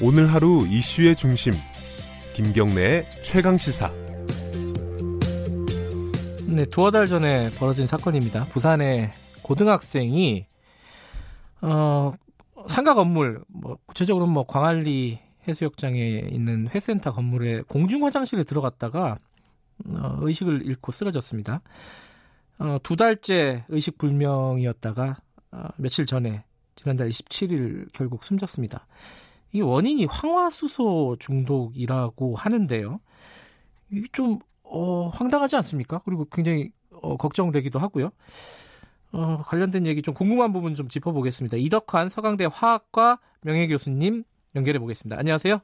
오늘 하루 이슈의 중심 김경래의 최강 시사. 네, 두어 달 전에 벌어진 사건입니다. 부산의 고등학생이 어, 상가 건물, 뭐 구체적으로 뭐 광안리 해수욕장에 있는 회센터 건물에 공중 화장실에 들어갔다가 어, 의식을 잃고 쓰러졌습니다. 어, 두 달째 의식 불명이었다가 어, 며칠 전에 지난달 27일 결국 숨졌습니다. 이 원인이 황화수소 중독이라고 하는데요. 이게 좀 어, 황당하지 않습니까? 그리고 굉장히 어, 걱정되기도 하고요. 어, 관련된 얘기 좀 궁금한 부분 좀 짚어보겠습니다. 이덕환 서강대 화학과 명예교수님 연결해 보겠습니다. 안녕하세요.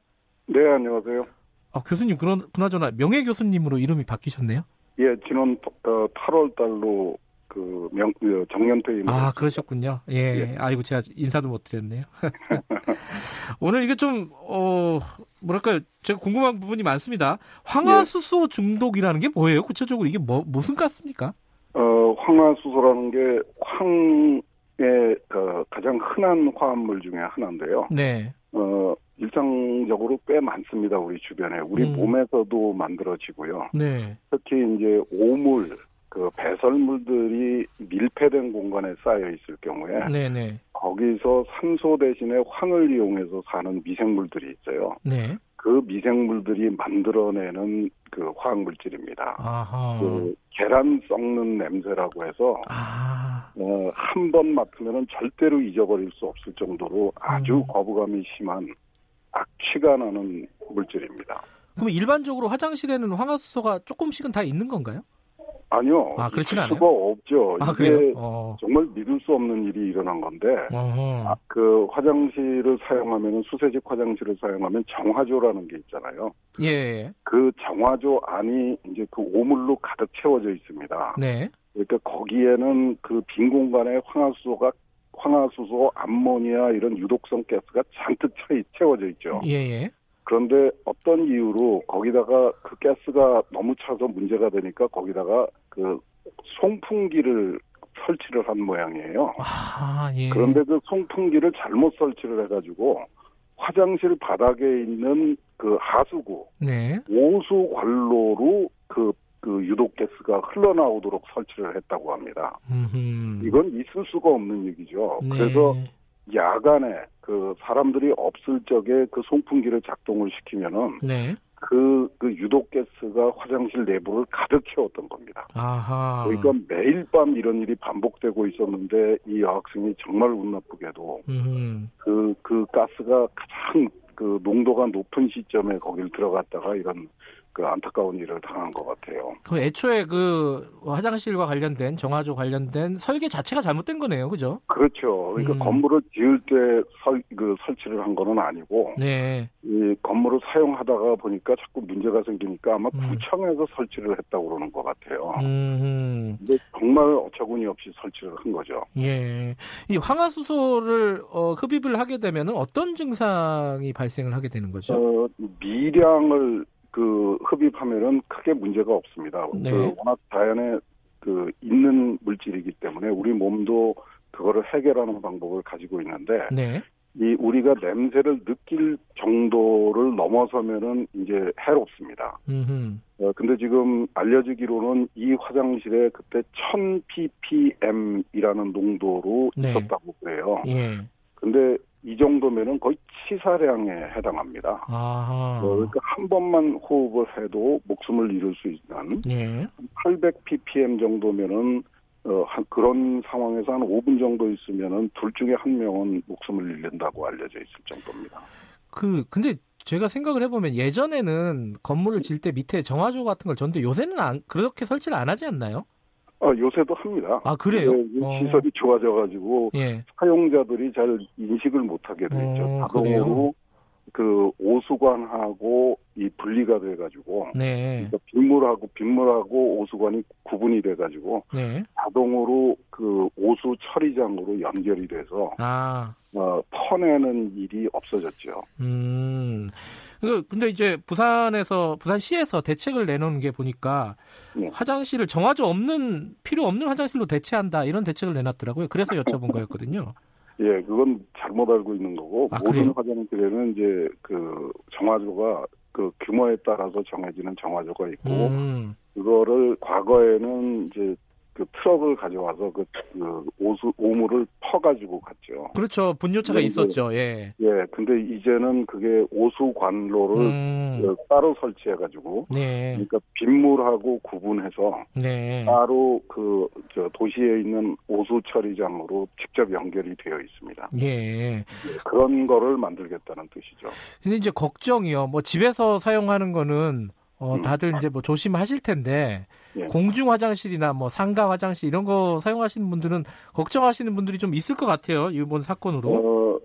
네, 안녕하세요. 아, 교수님, 그런, 그나저나 명예 교수님으로 이름이 바뀌셨네요? 예, 지난 어, 8월 달로 그 명, 그 정년퇴임. 아, 그러셨군요. 예. 예. 아이고, 제가 인사도 못 드렸네요. 오늘 이게 좀, 어, 뭐랄까요. 제가 궁금한 부분이 많습니다. 황화수소 중독이라는 게 뭐예요? 구체적으로 이게 뭐, 무슨 가스입니까? 어, 황화수소라는 게 황의 그 가장 흔한 화합물 중에 하나인데요. 네. 어, 일상적으로 꽤 많습니다. 우리 주변에. 우리 음. 몸에서도 만들어지고요. 네. 특히 이제 오물, 그 배설물들이 밀폐된 공간에 쌓여 있을 경우에 네네. 거기서 산소 대신에 황을 이용해서 사는 미생물들이 있어요. 네. 그 미생물들이 만들어내는 그 화학 물질입니다. 아하. 그 계란 썩는 냄새라고 해서 아. 어, 한 번 맡으면 절대로 잊어버릴 수 없을 정도로 아주 음. 거부감이 심한 악취가 나는 물질입니다. 그럼 일반적으로 화장실에는 황화수소가 조금씩은 다 있는 건가요? 아니요, 아, 그렇진 않아요? 수가 없죠. 아, 이게 그래요? 어. 정말 믿을 수 없는 일이 일어난 건데. 아, 그 화장실을 사용하면 수세식 화장실을 사용하면 정화조라는 게 있잖아요. 예, 예. 그 정화조 안이 이제 그 오물로 가득 채워져 있습니다. 네. 그러니까 거기에는 그 빈 공간에 황화수소가 황화수소, 암모니아 이런 유독성 가스가 잔뜩 채- 채워져 있죠. 예, 예. 그런데 어떤 이유로 거기다가 그 가스가 너무 차서 문제가 되니까 거기다가 그 송풍기를 설치를 한 모양이에요. 아, 예. 그런데 그 송풍기를 잘못 설치를 해가지고 화장실 바닥에 있는 그 하수구 네. 오수 관로로 그, 그 유독가스가 흘러나오도록 설치를 했다고 합니다. 음흠. 이건 있을 수가 없는 얘기죠. 네. 그래서 야간에 그 사람들이 없을 적에 그 송풍기를 작동을 시키면은 네. 그, 그 유독가스가 화장실 내부를 가득 채웠던 겁니다. 아하. 그러니까 매일 밤 이런 일이 반복되고 있었는데 이 여학생이 정말 운 나쁘게도 음. 그, 그 가스가 가장 그 농도가 높은 시점에 거길 들어갔다가 이런 그 안타까운 일을 당한 것 같아요. 그럼 애초에 그 화장실과 관련된 정화조 관련된 설계 자체가 잘못된 거네요, 그죠? 그렇죠. 그러니까 음. 건물을 지을 때 설, 그 설치를 한 거는 아니고 네. 이 건물을 사용하다가 보니까 자꾸 문제가 생기니까 아마 음. 구청에서 설치를 했다고 그러는 것 같아요. 음. 근데 정말 어처구니 없이 설치를 한 거죠. 예. 이 황화수소를 어, 흡입을 하게 되면 어떤 증상이 발생을 하게 되는 거죠? 어, 미량을 그 흡입하면은 크게 문제가 없습니다. 네. 그 워낙 자연에 그 있는 물질이기 때문에 우리 몸도 그거를 해결하는 방법을 가지고 있는데 네. 이 우리가 냄새를 느낄 정도를 넘어서면은 이제 해롭습니다. 음. 어, 근데 지금 알려지기로는 이 화장실에 그때 1000 ppm이라는 농도로 네. 있었다고 그래요. 예. 근데 이 정도면은 거의 치사량에 해당합니다. 아하. 어, 그러니까 한 번만 호흡을 해도 목숨을 잃을 수 있는 예. 800 ppm 정도면은 어, 한 그런 상황에서 한 5분 정도 있으면은 둘 중에 한 명은 목숨을 잃는다고 알려져 있을 정도입니다. 그 근데 제가 생각을 해보면 예전에는 건물을 질 때 밑에 정화조 같은 걸 줬는데 요새는 안, 그렇게 설치를 안 하지 않나요? 어, 요새도 합니다. 아 그래요? 근데 어. 시설이 좋아져가지고 예. 사용자들이 잘 인식을 못하게 돼 있죠. 어, 자동으로 그 오수관하고 이 분리가 돼가지고 네. 그러니까 빗물하고 빗물하고 오수관이 구분이 돼가지고 네. 자동으로 그 오수 처리장으로 연결이 돼서 아. 어, 퍼내는 일이 없어졌죠. 음. 그, 근데 이제 부산에서, 부산시에서 대책을 내놓은 게 보니까 네. 화장실을 정화조 없는, 필요 없는 화장실로 대체한다. 이런 대책을 내놨더라고요. 그래서 여쭤본 거였거든요. 예, 그건 잘못 알고 있는 거고 아, 모든 그래요? 화장실에는 이제 그 정화조가 그 규모에 따라서 정해지는 정화조가 있고 음, 그거를 과거에는 이제 그 트럭을 가져와서 그, 그 오수 오물을 퍼가지고 갔죠. 그렇죠. 분뇨차가 네, 있었죠. 예. 예, 근데 이제는 그게 오수 관로를 음, 그 따로 설치해가지고 네, 그러니까 빗물하고 구분해서 네. 따로 그 저 도시에 있는 오수 처리장으로 직접 연결이 되어 있습니다. 예. 예, 그런 거를 만들겠다는 뜻이죠. 근데 이제 걱정이요. 뭐 집에서 사용하는 거는 어, 음. 다들 이제 뭐 조심하실 텐데 예. 공중 화장실이나 뭐 상가 화장실 이런 거 사용하시는 분들은 걱정하시는 분들이 좀 있을 것 같아요. 이번 사건으로. 어,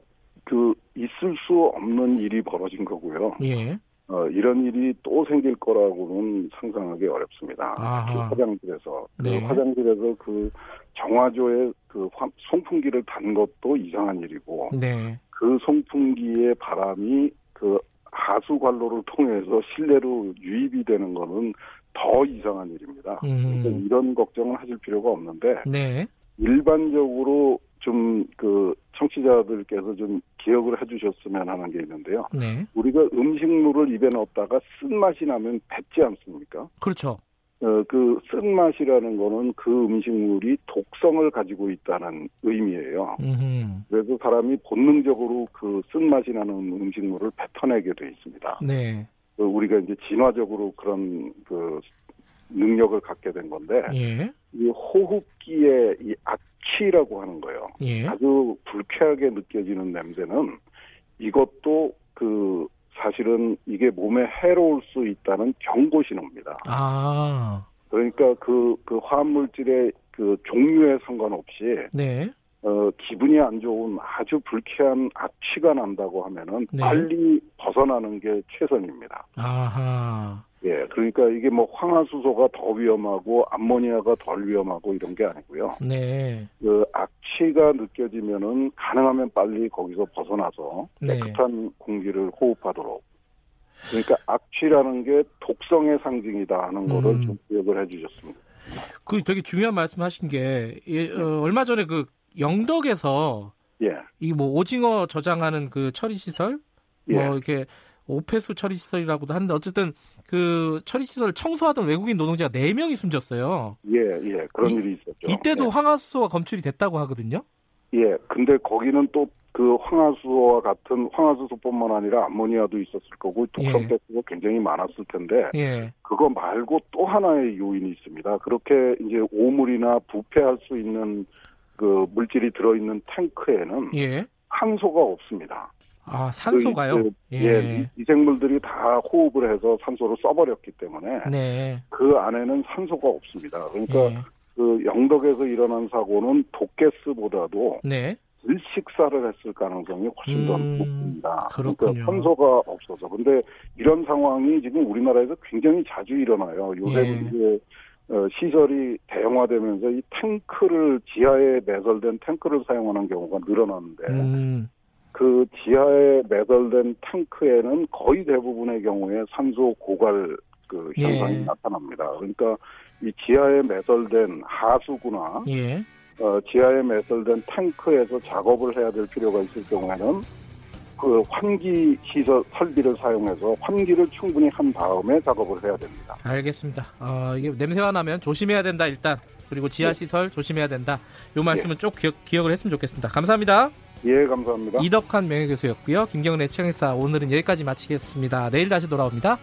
그 있을 수 없는 일이 벌어진 거고요. 예. 어, 이런 일이 또 생길 거라고는 상상하기 어렵습니다. 아하. 화장실에서 그 네. 화장실에서 그 정화조에 그 화- 송풍기를 단 것도 이상한 일이고 네. 그 송풍기의 바람이 그 하수 관로를 통해서 실내로 유입이 되는 거는 더 이상한 일입니다. 음. 그러니까 이런 걱정은 하실 필요가 없는데 네. 일반적으로 좀 그 청취자들께서 좀 기억을 해주셨으면 하는 게 있는데요. 네. 우리가 음식물을 입에 넣었다가 쓴 맛이 나면 뱉지 않습니까? 그렇죠. 어, 그 쓴맛이라는 거는 그 음식물이 독성을 가지고 있다는 의미예요. 음. 그래서 사람이 본능적으로 그 쓴맛이 나는 음식물을 뱉어내게 돼 있습니다. 네. 그 우리가 이제 진화적으로 그런 그 능력을 갖게 된 건데 예. 이 호흡기의 이 악취라고 하는 거예요. 예. 아주 불쾌하게 느껴지는 냄새는 이것도 그 사실은 이게 몸에 해로울 수 있다는 경고 신호입니다. 아. 그러니까 그, 그 화합물질의 그 종류에 상관없이, 네. 어, 기분이 안 좋은 아주 불쾌한 악취가 난다고 하면은 네. 빨리 벗어나는 게 최선입니다. 아하. 예, 그러니까 이게 뭐 황화수소가 더 위험하고 암모니아가 덜 위험하고 이런 게 아니고요. 네. 그 악취가 느껴지면은 가능하면 빨리 거기서 벗어나서 네. 깨끗한 공기를 호흡하도록. 그러니까 악취라는 게 독성의 상징이다 하는 거를 음. 좀 기억을 해주셨습니다. 그 되게 중요한 말씀하신 게 예, 어, 얼마 전에 그 영덕에서 예, 이 뭐 오징어 저장하는 그 처리 시설 예, 뭐 이렇게 오폐수 처리 시설이라고도 하는데 어쨌든 그 처리 시설을 청소하던 외국인 노동자가 4명이 숨졌어요. 예, 예, 그런 이- 일이 있었죠. 이때도 황화수소가 검출이 됐다고 하거든요. 예, 예, 근데 거기는 또 그 황화수소와 같은 황화수소뿐만 아니라 암모니아도 있었을 거고 독성 예. 가스가 굉장히 많았을 텐데 예. 그거 말고 또 하나의 요인이 있습니다. 그렇게 이제 오물이나 부패할 수 있는 그 물질이 들어있는 탱크에는 예. 산소가 없습니다. 아, 산소가요? 그, 예. 예, 미생물들이 다 호흡을 해서 산소를 써버렸기 때문에 네. 그 안에는 산소가 없습니다. 그러니까 예. 그 영덕에서 일어난 사고는 독가스보다도 네. 질식사를 했을 가능성이 훨씬 더 음, 높습니다. 그렇군요. 그러니까 산소가 없어서. 근데 이런 상황이 지금 우리나라에서 굉장히 자주 일어나요. 요새 예. 이제 어, 시설이 대형화되면서 이 탱크를 지하에 매설된 탱크를 사용하는 경우가 늘어났는데 음. 그 지하에 매설된 탱크에는 거의 대부분의 경우에 산소 고갈 그 현상이 예. 나타납니다. 그러니까 이 지하에 매설된 하수구나 예. 어, 지하에 매설된 탱크에서 작업을 해야 될 필요가 있을 경우에는 그 환기 시설 설비를 사용해서 환기를 충분히 한 다음에 작업을 해야 됩니다. 알겠습니다. 어, 이게 냄새가 나면 조심해야 된다 일단. 그리고 지하 네. 시설 조심해야 된다. 요 말씀은 쭉 기억, 기억을 했으면 좋겠습니다. 감사합니다. 예, 감사합니다. 이덕환 명예교수였고요. 김경래 최강사 오늘은 여기까지 마치겠습니다. 내일 다시 돌아옵니다.